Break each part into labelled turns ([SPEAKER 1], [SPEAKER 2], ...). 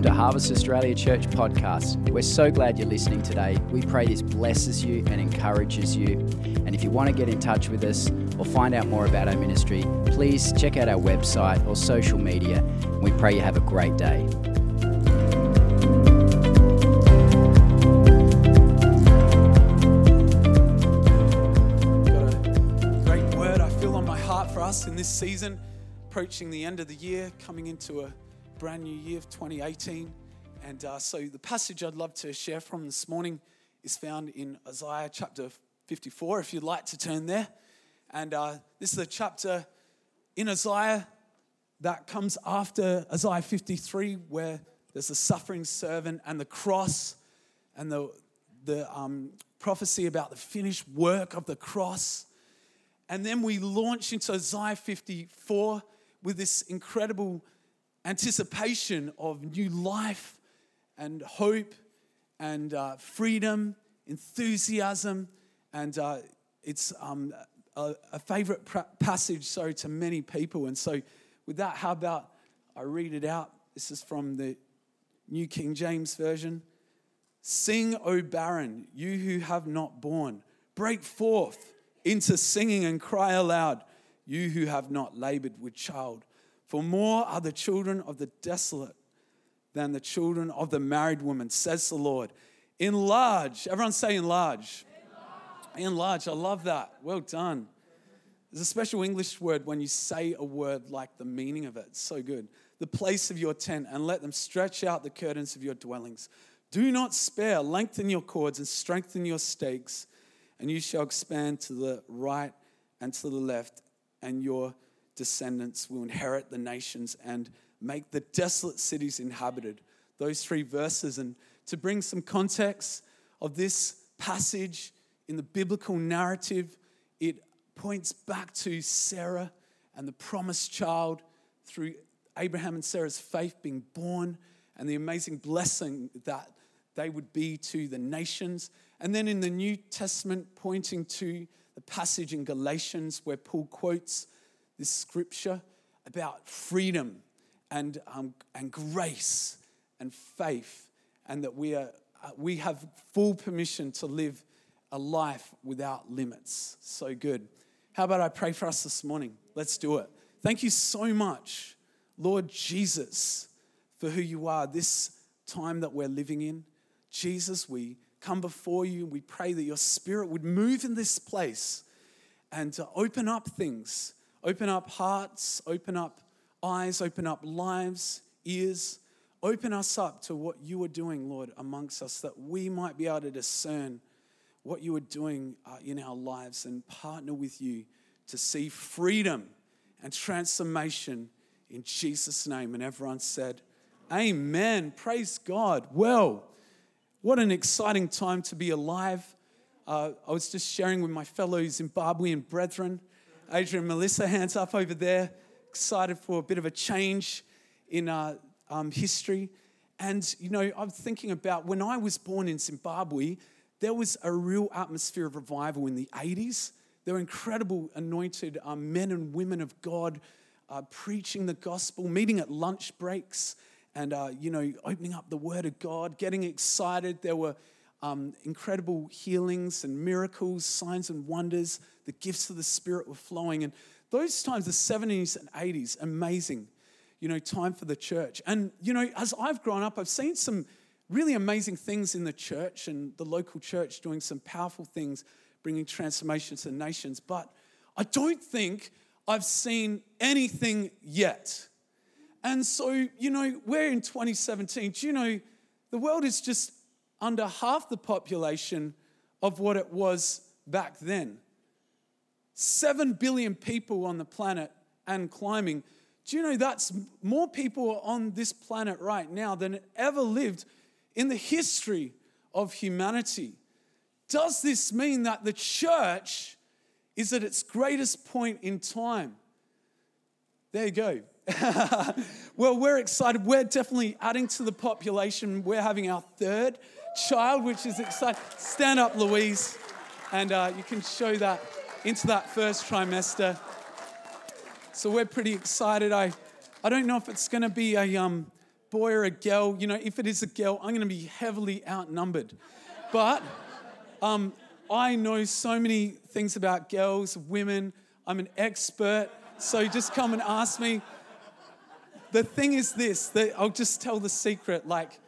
[SPEAKER 1] welcome to Harvest Australia Church podcast. We're so glad you're listening today. We pray this blesses you and encourages you. And if you want to get in touch with us or find out more about our ministry, please check out our website or social media. We pray you have a great day.
[SPEAKER 2] got a great word I feel on my heart for us in this season, approaching the end of the year, coming into a brand new year of 2018. And uh, so the passage I'd love to share from this morning is found in Isaiah chapter 54, if you'd like to turn there. And uh, this is a chapter in Isaiah that comes after Isaiah 53, where there's the suffering servant and the cross and the, the um, prophecy about the finished work of the cross. And then we launch into Isaiah 54 with this incredible anticipation of new life and hope and uh, freedom, enthusiasm. And uh, it's um, a, a, favorite passage, sorry, to many people. And so, with that, how about I read it out? This is from the New King James Version. Sing, O barren, you who have not borne. Break forth into singing and cry aloud, you who have not labored with child. For more are the children of the desolate than the children of the married woman, says the Lord. Enlarge. Everyone say enlarge. Enlarge. enlarge. I love that. Well done. There's a special English word when you say a word like the meaning of it. It's so good. The place of your tent, and let them stretch out the curtains of your dwellings. Do not spare, lengthen your cords and strengthen your stakes, and you shall expand to the right and to the left, and your descendants will inherit the nations and make the desolate cities inhabited. Those three verses. And to bring some context of this passage in the biblical narrative, it points back to Sarah and the promised child through Abraham and Sarah's faith being born and the amazing blessing that they would be to the nations. And then in the New Testament, pointing to the passage in Galatians where Paul quotes this scripture about freedom and, um, and grace and faith, and that we, are, uh, we have full permission to live a life without limits. So good. How about I pray for us this morning? Let's do it. Thank you so much, Lord Jesus, for who you are this time that we're living in. Jesus, we come before you and we pray that your spirit would move in this place and to open up things Open up hearts, open up eyes, open up lives, ears. Open us up to what you are doing, Lord, amongst us, that we might be able to discern what you are doing uh, in our lives and partner with you to see freedom and transformation in Jesus' name. And everyone said, Amen. Praise God. Well, what an exciting time to be alive. Uh, I was just sharing with my fellow Zimbabwean brethren Adrian and Melissa, hands up over there. Excited for a bit of a change in uh, um, history. And, you know, I'm thinking about when I was born in Zimbabwe, there was a real atmosphere of revival in the 80s. There were incredible anointed um, men and women of God uh, preaching the gospel, meeting at lunch breaks, and, uh, you know, opening up the word of God, getting excited. There were um, incredible healings and miracles, signs and wonders. The gifts of the Spirit were flowing. And those times, the 70s and 80s, amazing, you know, time for the church. And, you know, as I've grown up, I've seen some really amazing things in the church and the local church doing some powerful things, bringing transformation to nations. But I don't think I've seen anything yet. And so, you know, we're in 2017. Do you know, the world is just under half the population of what it was back then. Seven billion people on the planet and climbing. Do you know that's more people on this planet right now than ever lived in the history of humanity? Does this mean that the church is at its greatest point in time? There you go. well, we're excited. We're definitely adding to the population. We're having our third child, which is exciting. Stand up, Louise, and uh, you can show that into that first trimester. So we're pretty excited. I, I don't know if it's going to be a, um, boy or a girl, you know, if it is a girl, I'm going to be heavily outnumbered. But um, I know so many things about girls, women. I'm an expert. So just come and ask me. The thing is this, that I'll just tell the secret. Like,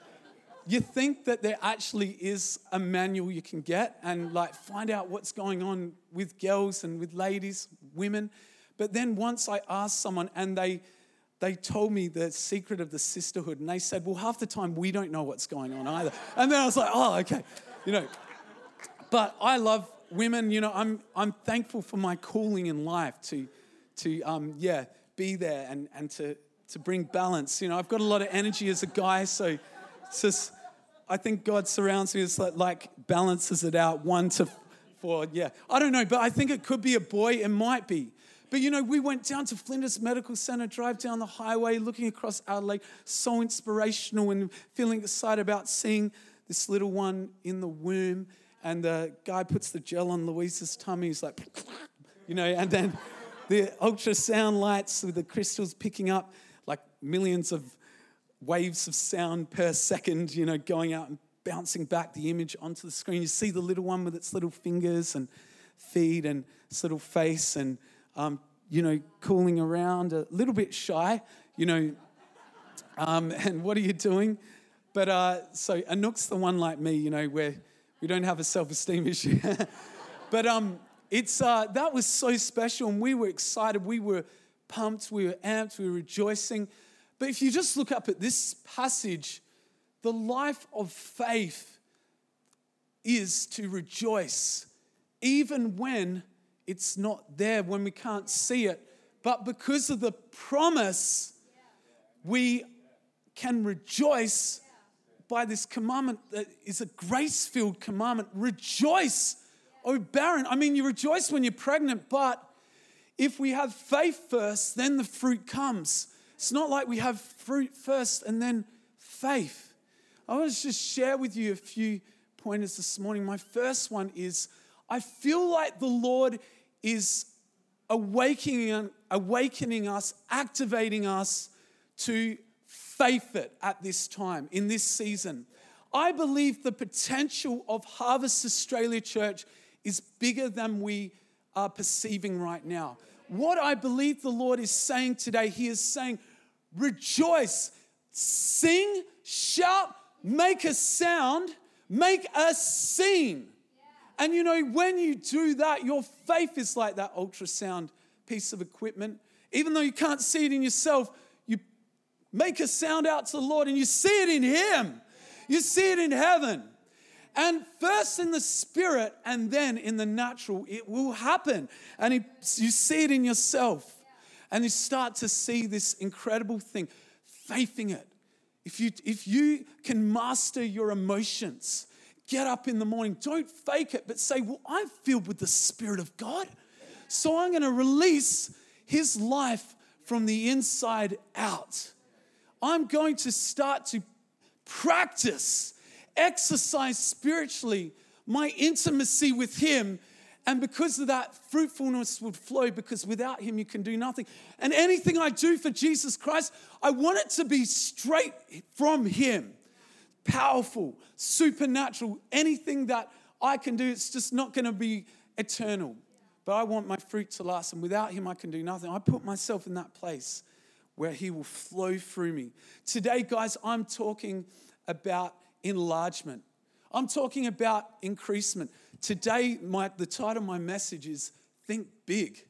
[SPEAKER 2] you think that there actually is a manual you can get and like find out what's going on with girls and with ladies, women. But then once I asked someone and they they told me the secret of the sisterhood and they said, well, half the time we don't know what's going on either. And then I was like, oh, okay, you know. But I love women, you know, I'm I'm thankful for my calling in life to to um, yeah, be there and, and to to bring balance. You know, I've got a lot of energy as a guy, so just, I think God surrounds me as like, like balances it out one to four. Yeah, I don't know, but I think it could be a boy. It might be. But you know, we went down to Flinders Medical Center, drive down the highway, looking across Adelaide, so inspirational and feeling excited about seeing this little one in the womb. And the guy puts the gel on Louise's tummy. He's like, you know, and then the ultrasound lights with the crystals picking up millions of waves of sound per second, you know, going out and bouncing back the image onto the screen. You see the little one with its little fingers and feet and its little face and, um, you know, cooling around, a little bit shy, you know. Um, and what are you doing? But uh, so Anook's the one like me, you know, where we don't have a self esteem issue. but um, it's, uh, that was so special and we were excited. We were pumped, we were amped, we were rejoicing. But if you just look up at this passage, the life of faith is to rejoice, even when it's not there, when we can't see it. But because of the promise, we can rejoice by this commandment that is a grace filled commandment. Rejoice, oh barren. I mean, you rejoice when you're pregnant, but if we have faith first, then the fruit comes. It's not like we have fruit first and then faith. I want to just share with you a few pointers this morning. My first one is I feel like the Lord is awakening, awakening us, activating us to faith it at this time, in this season. I believe the potential of Harvest Australia Church is bigger than we are perceiving right now. What I believe the Lord is saying today, He is saying, rejoice, sing, shout, make a sound, make a scene. And you know, when you do that, your faith is like that ultrasound piece of equipment. Even though you can't see it in yourself, you make a sound out to the Lord and you see it in Him. You see it in heaven. And first in the spirit and then in the natural, it will happen. And you see it in yourself and you start to see this incredible thing, faithing it. If you, if you can master your emotions, get up in the morning, don't fake it, but say, Well, I'm filled with the Spirit of God. So I'm going to release His life from the inside out. I'm going to start to practice, exercise spiritually my intimacy with Him and because of that, fruitfulness would flow because without Him, you can do nothing. And anything I do for Jesus Christ, I want it to be straight from Him powerful, supernatural. Anything that I can do, it's just not going to be eternal. But I want my fruit to last. And without Him, I can do nothing. I put myself in that place where He will flow through me. Today, guys, I'm talking about enlargement. I'm talking about increasement. Today, my, the title of my message is Think Big.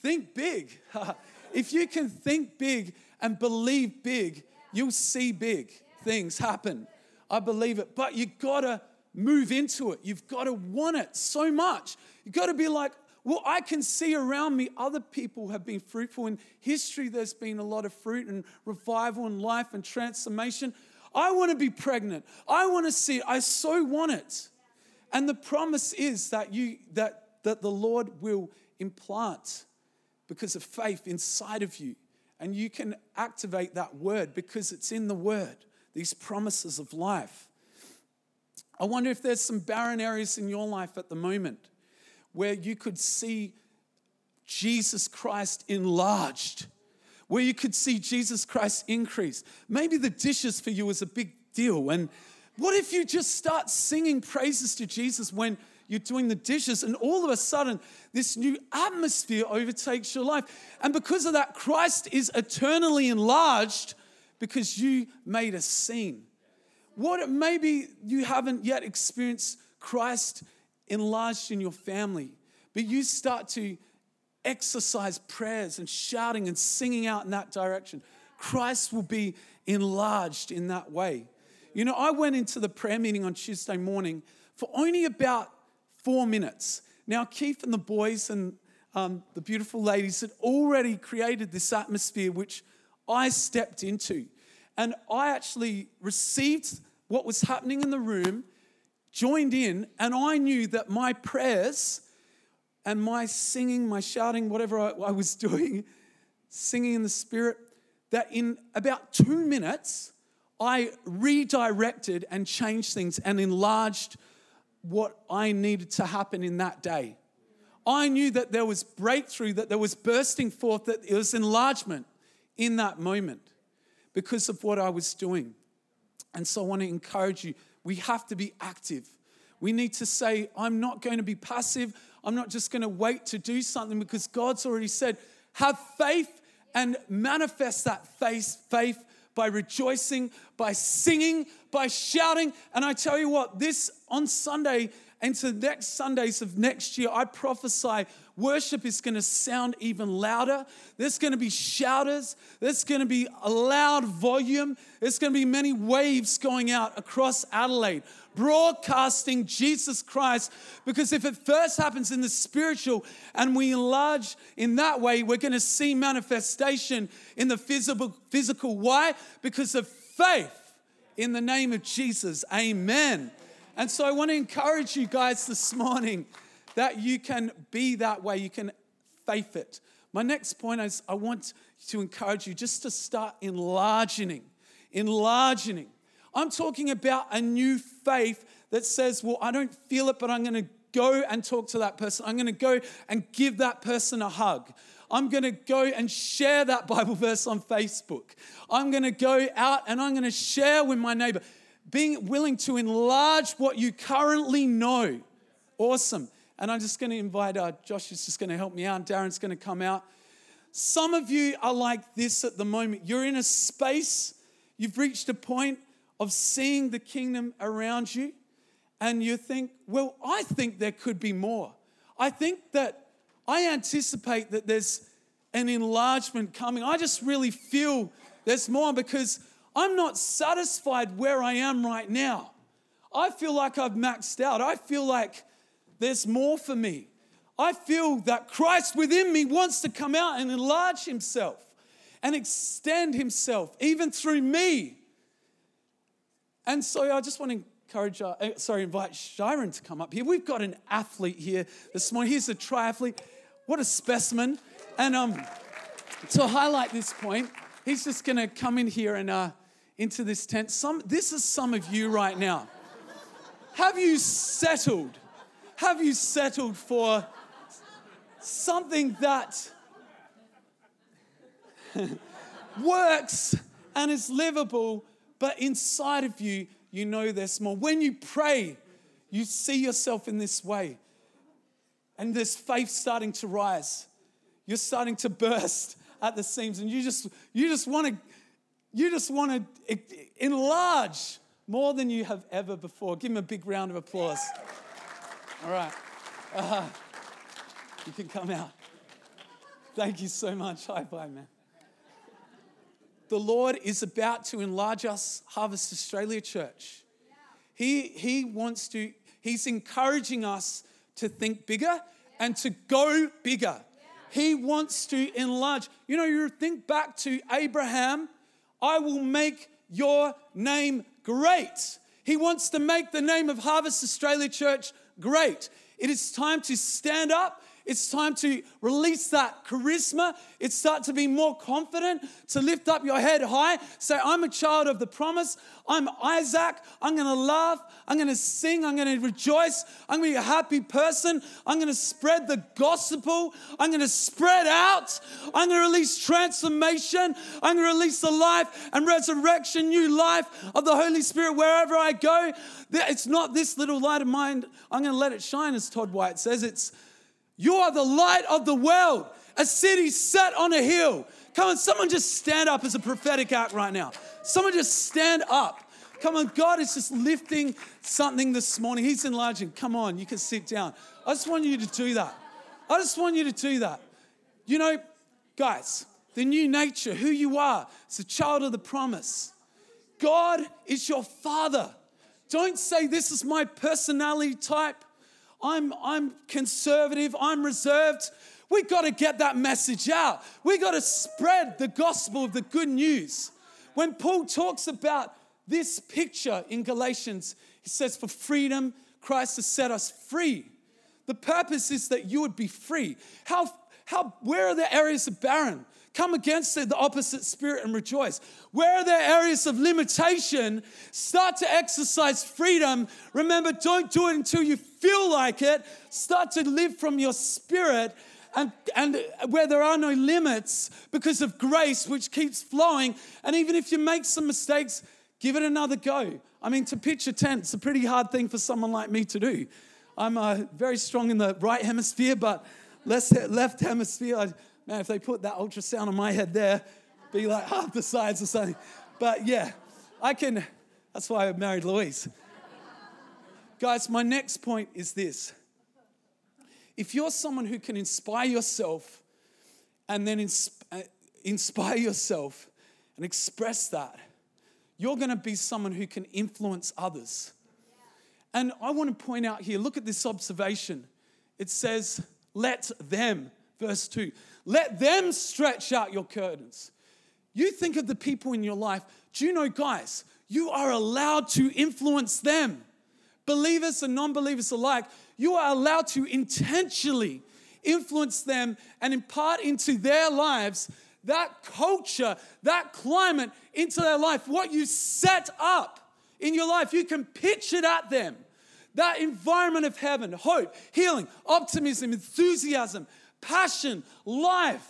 [SPEAKER 2] Think big. if you can think big and believe big, you'll see big things happen. I believe it. But you gotta move into it. You've gotta want it so much. You gotta be like, well, I can see around me other people have been fruitful. In history, there's been a lot of fruit and revival and life and transformation. I want to be pregnant. I want to see it. I so want it. And the promise is that you that that the Lord will implant because of faith inside of you. And you can activate that word because it's in the word, these promises of life. I wonder if there's some barren areas in your life at the moment where you could see Jesus Christ enlarged, where you could see Jesus Christ increase. Maybe the dishes for you is a big deal. And what if you just start singing praises to Jesus when you're doing the dishes, and all of a sudden, this new atmosphere overtakes your life? And because of that, Christ is eternally enlarged because you made a scene. What maybe you haven't yet experienced Christ enlarged in your family, but you start to exercise prayers and shouting and singing out in that direction. Christ will be enlarged in that way. You know, I went into the prayer meeting on Tuesday morning for only about four minutes. Now, Keith and the boys and um, the beautiful ladies had already created this atmosphere which I stepped into. And I actually received what was happening in the room, joined in, and I knew that my prayers and my singing, my shouting, whatever I, I was doing, singing in the spirit, that in about two minutes, I redirected and changed things and enlarged what I needed to happen in that day. I knew that there was breakthrough, that there was bursting forth, that it was enlargement in that moment because of what I was doing. And so I want to encourage you we have to be active. We need to say, I'm not going to be passive. I'm not just going to wait to do something because God's already said, have faith and manifest that faith, faith by rejoicing, by singing, by shouting. And I tell you what, this on Sunday into next Sundays of next year, I prophesy Worship is going to sound even louder. There's going to be shouters. There's going to be a loud volume. There's going to be many waves going out across Adelaide, broadcasting Jesus Christ. Because if it first happens in the spiritual and we enlarge in that way, we're going to see manifestation in the physical. Physical. Why? Because of faith in the name of Jesus. Amen. And so I want to encourage you guys this morning that you can be that way, you can faith it. My next point is I want to encourage you just to start enlarging, enlarging. I'm talking about a new faith that says, well, I don't feel it, but I'm going to go and talk to that person. I'm going to go and give that person a hug. I'm going to go and share that Bible verse on Facebook. I'm going to go out and I'm going to share with my neighbor. Being willing to enlarge what you currently know. Awesome. And I'm just going to invite uh, Josh is just going to help me out. Darren's going to come out. Some of you are like this at the moment. You're in a space, you've reached a point of seeing the kingdom around you, and you think, well, I think there could be more. I think that I anticipate that there's an enlargement coming. I just really feel there's more because I'm not satisfied where I am right now. I feel like I've maxed out. I feel like there's more for me. I feel that Christ within me wants to come out and enlarge himself and extend himself even through me. And so I just want to encourage, uh, eh, sorry, invite Sharon to come up here. We've got an athlete here this morning. He's a triathlete. What a specimen. And um, to highlight this point, he's just going to come in here and uh, into this tent. Some, this is some of you right now. Have you settled? Have you settled for something that works and is livable, but inside of you, you know there's more? When you pray, you see yourself in this way, and there's faith starting to rise. You're starting to burst at the seams, and you just you just want to you just want to enlarge more than you have ever before. Give him a big round of applause. All right. Uh, you can come out. Thank you so much. High five, man. The Lord is about to enlarge us, Harvest Australia Church. He, he wants to, He's encouraging us to think bigger and to go bigger. He wants to enlarge. You know, you think back to Abraham, I will make your name great. He wants to make the name of Harvest Australia Church great. It is time to stand up. It's time to release that charisma. It's start to be more confident, to lift up your head high. Say, I'm a child of the promise. I'm Isaac. I'm going to laugh. I'm going to sing. I'm going to rejoice. I'm going to be a happy person. I'm going to spread the gospel. I'm going to spread out. I'm going to release transformation. I'm going to release the life and resurrection, new life of the Holy Spirit wherever I go. It's not this little light of mine. I'm going to let it shine, as Todd White says. It's you are the light of the world, a city set on a hill. Come on, someone just stand up as a prophetic act right now. Someone just stand up. Come on, God is just lifting something this morning. He's enlarging. Come on, you can sit down. I just want you to do that. I just want you to do that. You know, guys, the new nature, who you are, it's a child of the promise. God is your father. Don't say, This is my personality type. I'm, I'm conservative, I'm reserved. We got to get that message out. We got to spread the gospel of the good news. When Paul talks about this picture in Galatians, he says, For freedom, Christ has set us free. The purpose is that you would be free. How, how, where are the areas of barren? Come against the opposite spirit and rejoice. Where are there areas of limitation? Start to exercise freedom. Remember, don't do it until you feel like it. Start to live from your spirit and, and where there are no limits because of grace, which keeps flowing. And even if you make some mistakes, give it another go. I mean, to pitch a tent, it's a pretty hard thing for someone like me to do. I'm uh, very strong in the right hemisphere, but less left hemisphere, I, Man, if they put that ultrasound on my head there, be like half the size or something. But yeah, I can. That's why I married Louise. Guys, my next point is this. If you're someone who can inspire yourself and then uh, inspire yourself and express that, you're going to be someone who can influence others. And I want to point out here look at this observation. It says, let them, verse 2, let them stretch out your curtains. You think of the people in your life. Do you know, guys, you are allowed to influence them. Believers and non believers alike, you are allowed to intentionally influence them and impart into their lives that culture, that climate into their life. What you set up in your life, you can pitch it at them. That environment of heaven, hope, healing, optimism, enthusiasm, passion, life.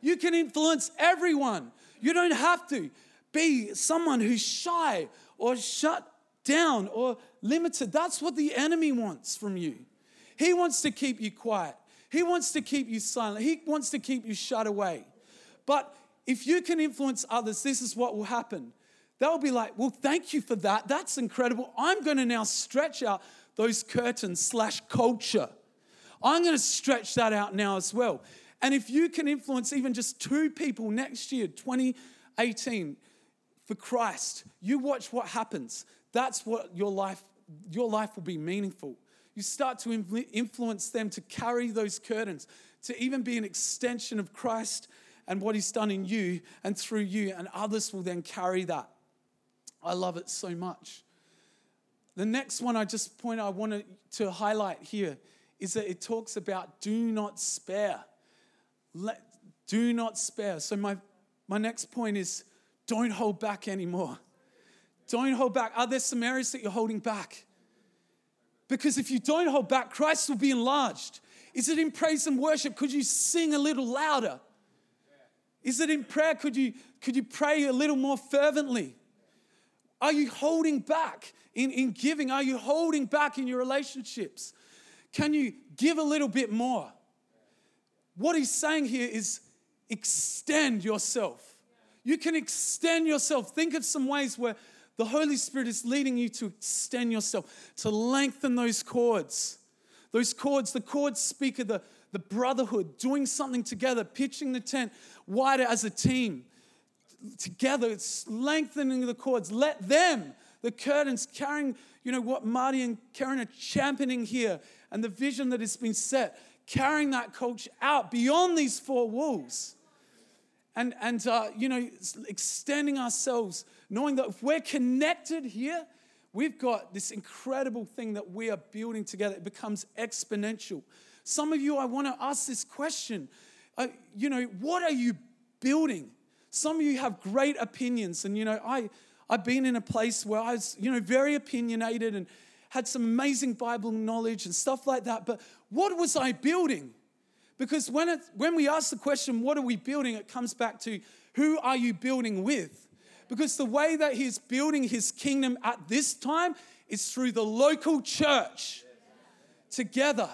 [SPEAKER 2] You can influence everyone. You don't have to be someone who's shy or shut down or limited. That's what the enemy wants from you. He wants to keep you quiet, he wants to keep you silent, he wants to keep you shut away. But if you can influence others, this is what will happen. They'll be like, well, thank you for that. That's incredible. I'm going to now stretch out those curtains slash culture I'm going to stretch that out now as well. And if you can influence even just two people next year, 2018, for Christ, you watch what happens. That's what your life, your life will be meaningful. You start to influence them to carry those curtains, to even be an extension of Christ and what He's done in you and through you, and others will then carry that. I love it so much. The next one I just point I wanted to highlight here is that it talks about do not spare. Let, do not spare. So, my, my next point is don't hold back anymore. Don't hold back. Are there some areas that you're holding back? Because if you don't hold back, Christ will be enlarged. Is it in praise and worship? Could you sing a little louder? Is it in prayer? Could you, could you pray a little more fervently? Are you holding back in, in giving? Are you holding back in your relationships? Can you give a little bit more? What he's saying here is extend yourself. You can extend yourself. Think of some ways where the Holy Spirit is leading you to extend yourself, to lengthen those cords. Those cords, the cords speak of the, the brotherhood, doing something together, pitching the tent wider as a team. Together, it's lengthening the cords. Let them, the curtains, carrying, you know, what Marty and Karen are championing here and the vision that has been set, carrying that culture out beyond these four walls. And, and uh, you know, extending ourselves, knowing that if we're connected here, we've got this incredible thing that we are building together. It becomes exponential. Some of you, I want to ask this question. Uh, you know, what are you building? Some of you have great opinions, and you know, I I've been in a place where I was, you know, very opinionated and had some amazing Bible knowledge and stuff like that. But what was I building? Because when, it, when we ask the question, what are we building? It comes back to who are you building with? Because the way that he's building his kingdom at this time is through the local church together.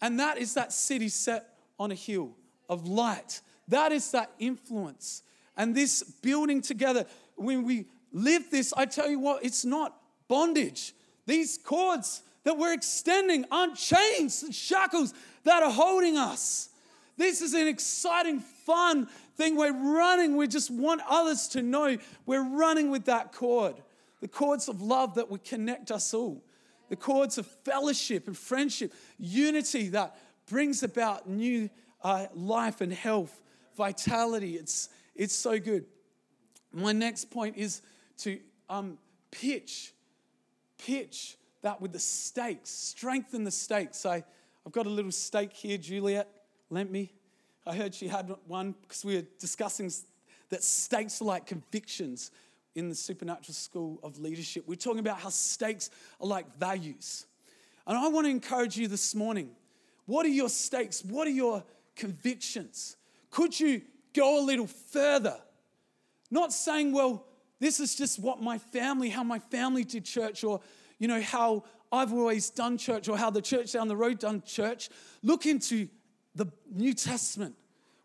[SPEAKER 2] And that is that city set on a hill of light. That is that influence. And this building together, when we live this, I tell you what, it's not bondage. These cords that we're extending aren't chains and shackles that are holding us. This is an exciting, fun thing. We're running. We just want others to know we're running with that cord. The cords of love that would connect us all. The cords of fellowship and friendship, unity that brings about new uh, life and health, vitality. It's, it's so good. My next point is to um, pitch, pitch that with the stakes, strengthen the stakes. I, I've got a little stake here, Juliet lent me. I heard she had one because we were discussing that stakes are like convictions in the supernatural school of leadership. We're talking about how stakes are like values. And I want to encourage you this morning what are your stakes? What are your convictions? Could you go a little further? Not saying, well, this is just what my family, how my family did church, or you know, how I've always done church, or how the church down the road done church. Look into the New Testament.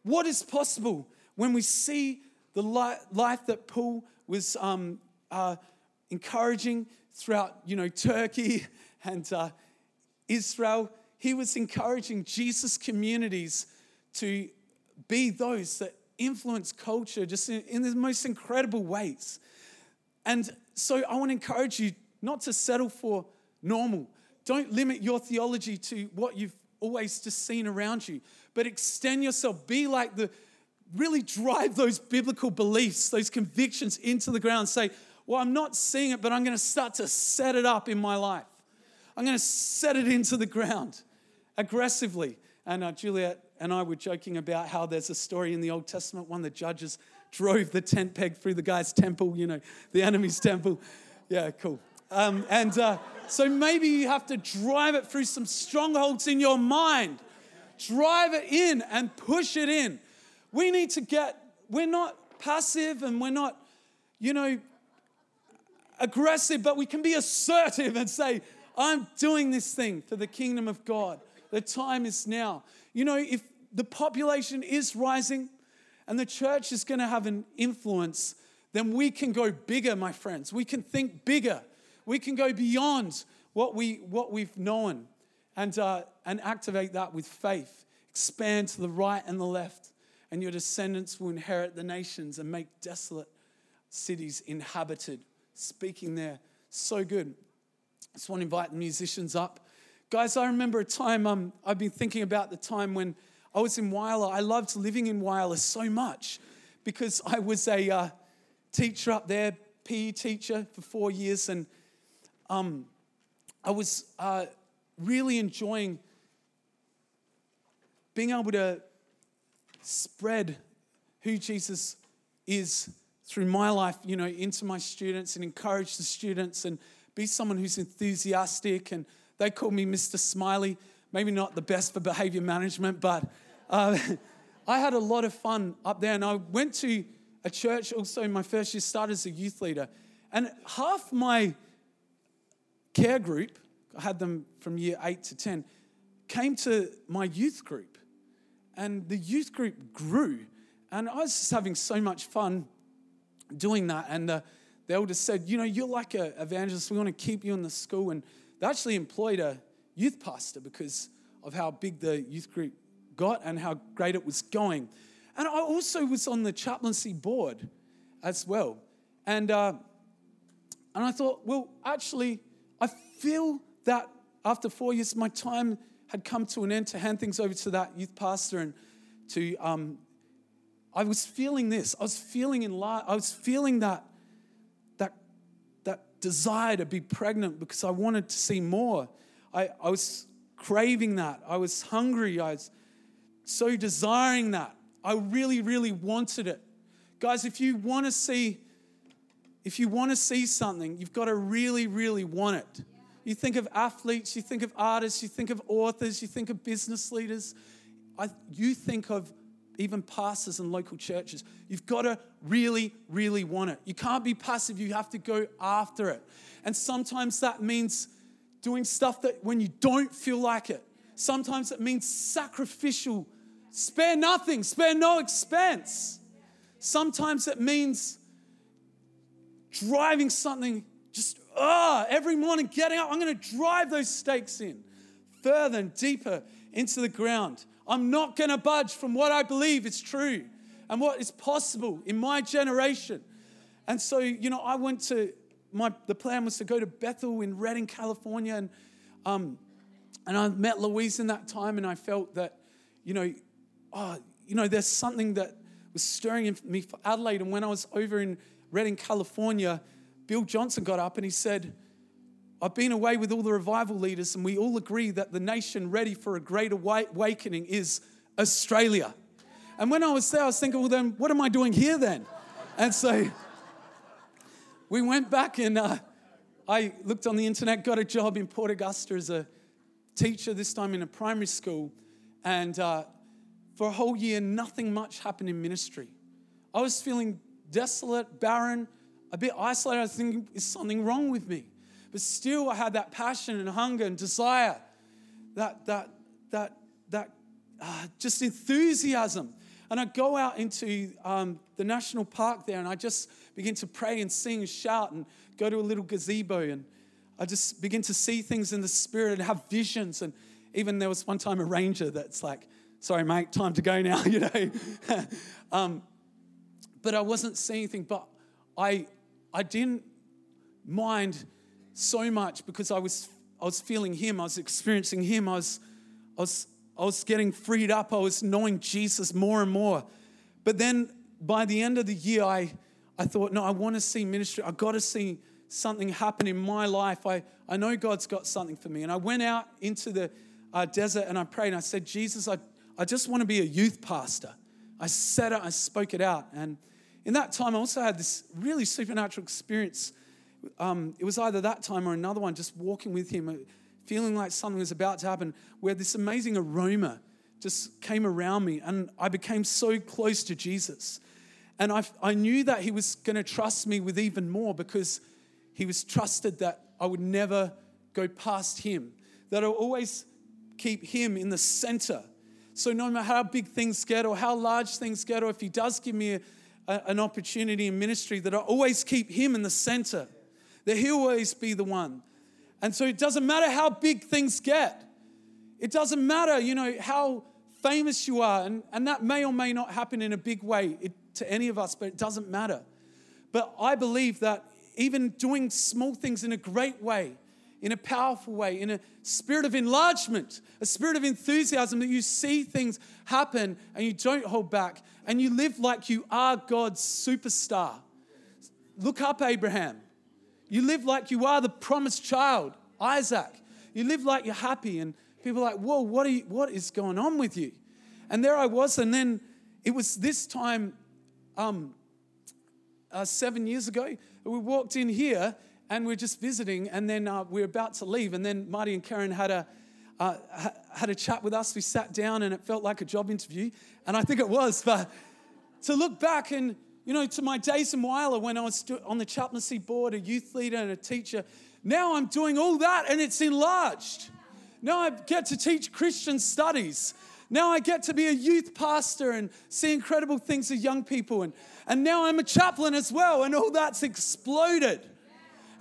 [SPEAKER 2] What is possible when we see the life that Paul was um, uh, encouraging throughout, you know, Turkey and uh, Israel? He was encouraging Jesus communities to be those that influence culture just in, in the most incredible ways. And so I want to encourage you not to settle for normal. Don't limit your theology to what you've always just seen around you, but extend yourself. Be like the, really drive those biblical beliefs, those convictions into the ground. Say, well, I'm not seeing it, but I'm going to start to set it up in my life. I'm going to set it into the ground aggressively. And uh, Juliet and I were joking about how there's a story in the Old Testament, one the judges drove the tent peg through the guy's temple, you know, the enemy's temple. Yeah, cool. Um, and uh, so maybe you have to drive it through some strongholds in your mind. Drive it in and push it in. We need to get, we're not passive and we're not, you know, aggressive, but we can be assertive and say, I'm doing this thing for the kingdom of God. The time is now. You know, if the population is rising, and the church is going to have an influence, then we can go bigger, my friends. We can think bigger. We can go beyond what, we, what we've known and, uh, and activate that with faith. Expand to the right and the left, and your descendants will inherit the nations and make desolate cities inhabited. Speaking there, so good. I just want to invite the musicians up. Guys, I remember a time, um, I've been thinking about the time when I was in Whyalla. I loved living in Whyalla so much because I was a uh, teacher up there, PE teacher for four years, and um, I was uh, really enjoying being able to spread who Jesus is through my life, you know, into my students and encourage the students and be someone who's enthusiastic. And they call me Mr. Smiley. Maybe not the best for behavior management, but uh, I had a lot of fun up there, and I went to a church also in my first year, started as a youth leader. And half my care group, I had them from year eight to 10, came to my youth group. And the youth group grew. And I was just having so much fun doing that. And the, the elders said, You know, you're like an evangelist. We want to keep you in the school. And they actually employed a youth pastor because of how big the youth group got and how great it was going. And I also was on the chaplaincy board as well. And, uh, and I thought, well, actually, I feel that after four years, my time had come to an end to hand things over to that youth pastor and to, um, I was feeling this. I was feeling in life, I was feeling that desire to be pregnant because I wanted to see more. I, I was craving that. I was hungry. I was so desiring that. I really, really wanted it. Guys, if you want to see, if you want to see something, you've got to really, really want it. You think of athletes, you think of artists, you think of authors, you think of business leaders. I, you think of even pastors and local churches. You've got to really, really want it. You can't be passive, you have to go after it. And sometimes that means doing stuff that when you don't feel like it. Sometimes it means sacrificial, spare nothing, spare no expense. Sometimes it means driving something just ah every morning getting up i'm going to drive those stakes in further and deeper into the ground i'm not going to budge from what i believe is true and what is possible in my generation. And so you know i went to my the plan was to go to bethel in redding california and um and i met louise in that time and i felt that you know oh you know there's something that was stirring in me for adelaide. And when i was over in redding california Bill Johnson got up and he said, I've been away with all the revival leaders, and we all agree that the nation ready for a great awakening is Australia. And when I was there, I was thinking, well, then what am I doing here then? And so we went back and uh, I looked on the internet, got a job in Port Augusta as a teacher, this time in a primary school. And uh, for a whole year, nothing much happened in ministry. I was feeling desolate, barren, a bit isolated. I was thinking, is something wrong with me? But still, I had that passion and hunger and desire, that, that, that, that uh, just enthusiasm. And I go out into um, the national park there and I just begin to pray and sing and shout and go to a little gazebo and I just begin to see things in the spirit and have visions. And even there was one time a ranger that's like, sorry, mate, time to go now, you know. um, but I wasn't seeing anything, but I, I didn't mind so much because I was, I was feeling Him, I was experiencing Him, I was, I, was, I was getting freed up, I was knowing Jesus more and more. But then by the end of the year, I, I thought, no, I want to see ministry. I got to see something happen in my life. I, I know God's got something for me. And I went out into the uh, desert and I prayed and I said, Jesus, I, I just want to be a youth pastor. I said it, I spoke it out. And in that time, I also had this really supernatural experience. Um, it was either that time or another one, just walking with him, uh, feeling like something was about to happen, where this amazing aroma just came around me, and I became so close to Jesus. And I, I knew that he was going to trust me with even more because he was trusted that I would never go past him, that I'll always keep him in the center. So, no matter how big things get or how large things get, or if he does give me a, a, an opportunity in ministry that I always keep Him in the center, that He'll always be the one. And so it doesn't matter how big things get, it doesn't matter, you know, how famous you are, and, and that may or may not happen in a big way it, to any of us, but it doesn't matter. But I believe that even doing small things in a great way, in a powerful way, in a spirit of enlargement, a spirit of enthusiasm that you see things happen and you don't hold back and you live like you are God's superstar. Look up, Abraham. You live like you are the promised child, Isaac. You live like you're happy, and people are like, Whoa, what, are you, what is going on with you? And there I was, and then it was this time um, uh, seven years ago. We walked in here and we are just visiting, and then uh, we are about to leave, and then Marty and Karen had a uh, had a chat with us. We sat down, and it felt like a job interview, and I think it was. But to look back and you know to my days in Whyalla when I was on the chaplaincy board, a youth leader and a teacher, now I'm doing all that, and it's enlarged. Now I get to teach Christian studies. Now I get to be a youth pastor and see incredible things of young people. And, and now I'm a chaplain as well, and all that's exploded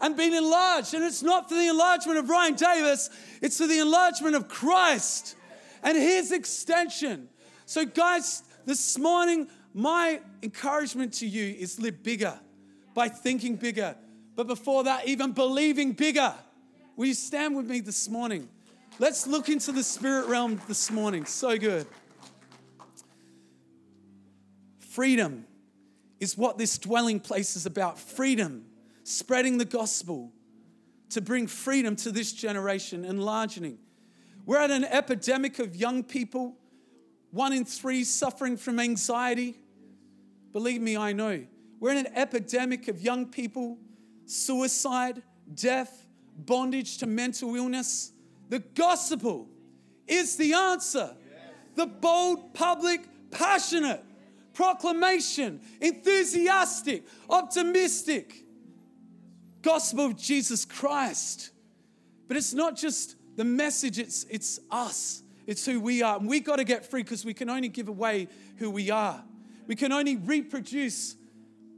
[SPEAKER 2] and been enlarged. And it's not for the enlargement of Ryan Davis, it's for the enlargement of Christ and his extension. So, guys, this morning, my encouragement to you is live bigger by thinking bigger. But before that, even believing bigger. Will you stand with me this morning? Let's look into the spirit realm this morning. So good. Freedom is what this dwelling place is about. Freedom spreading the gospel to bring freedom to this generation, enlarging. We're at an epidemic of young people, one in three suffering from anxiety. Believe me, I know. We're in an epidemic of young people, suicide, death, bondage to mental illness. The gospel is the answer. The bold, public, passionate proclamation, enthusiastic, optimistic gospel of Jesus Christ. But it's not just the message, it's, it's us. It's who we are. And we got to get free because we can only give away who we are. We can only reproduce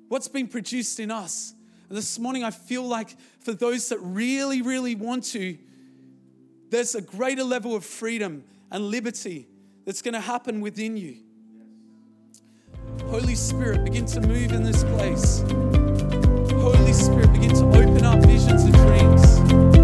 [SPEAKER 2] what's been produced in us. And this morning, I feel like for those that really, really want to, there's a greater level of freedom and liberty that's going to happen within you. Holy Spirit, begin to move in this place. Holy Spirit, begin to open up visions and dreams.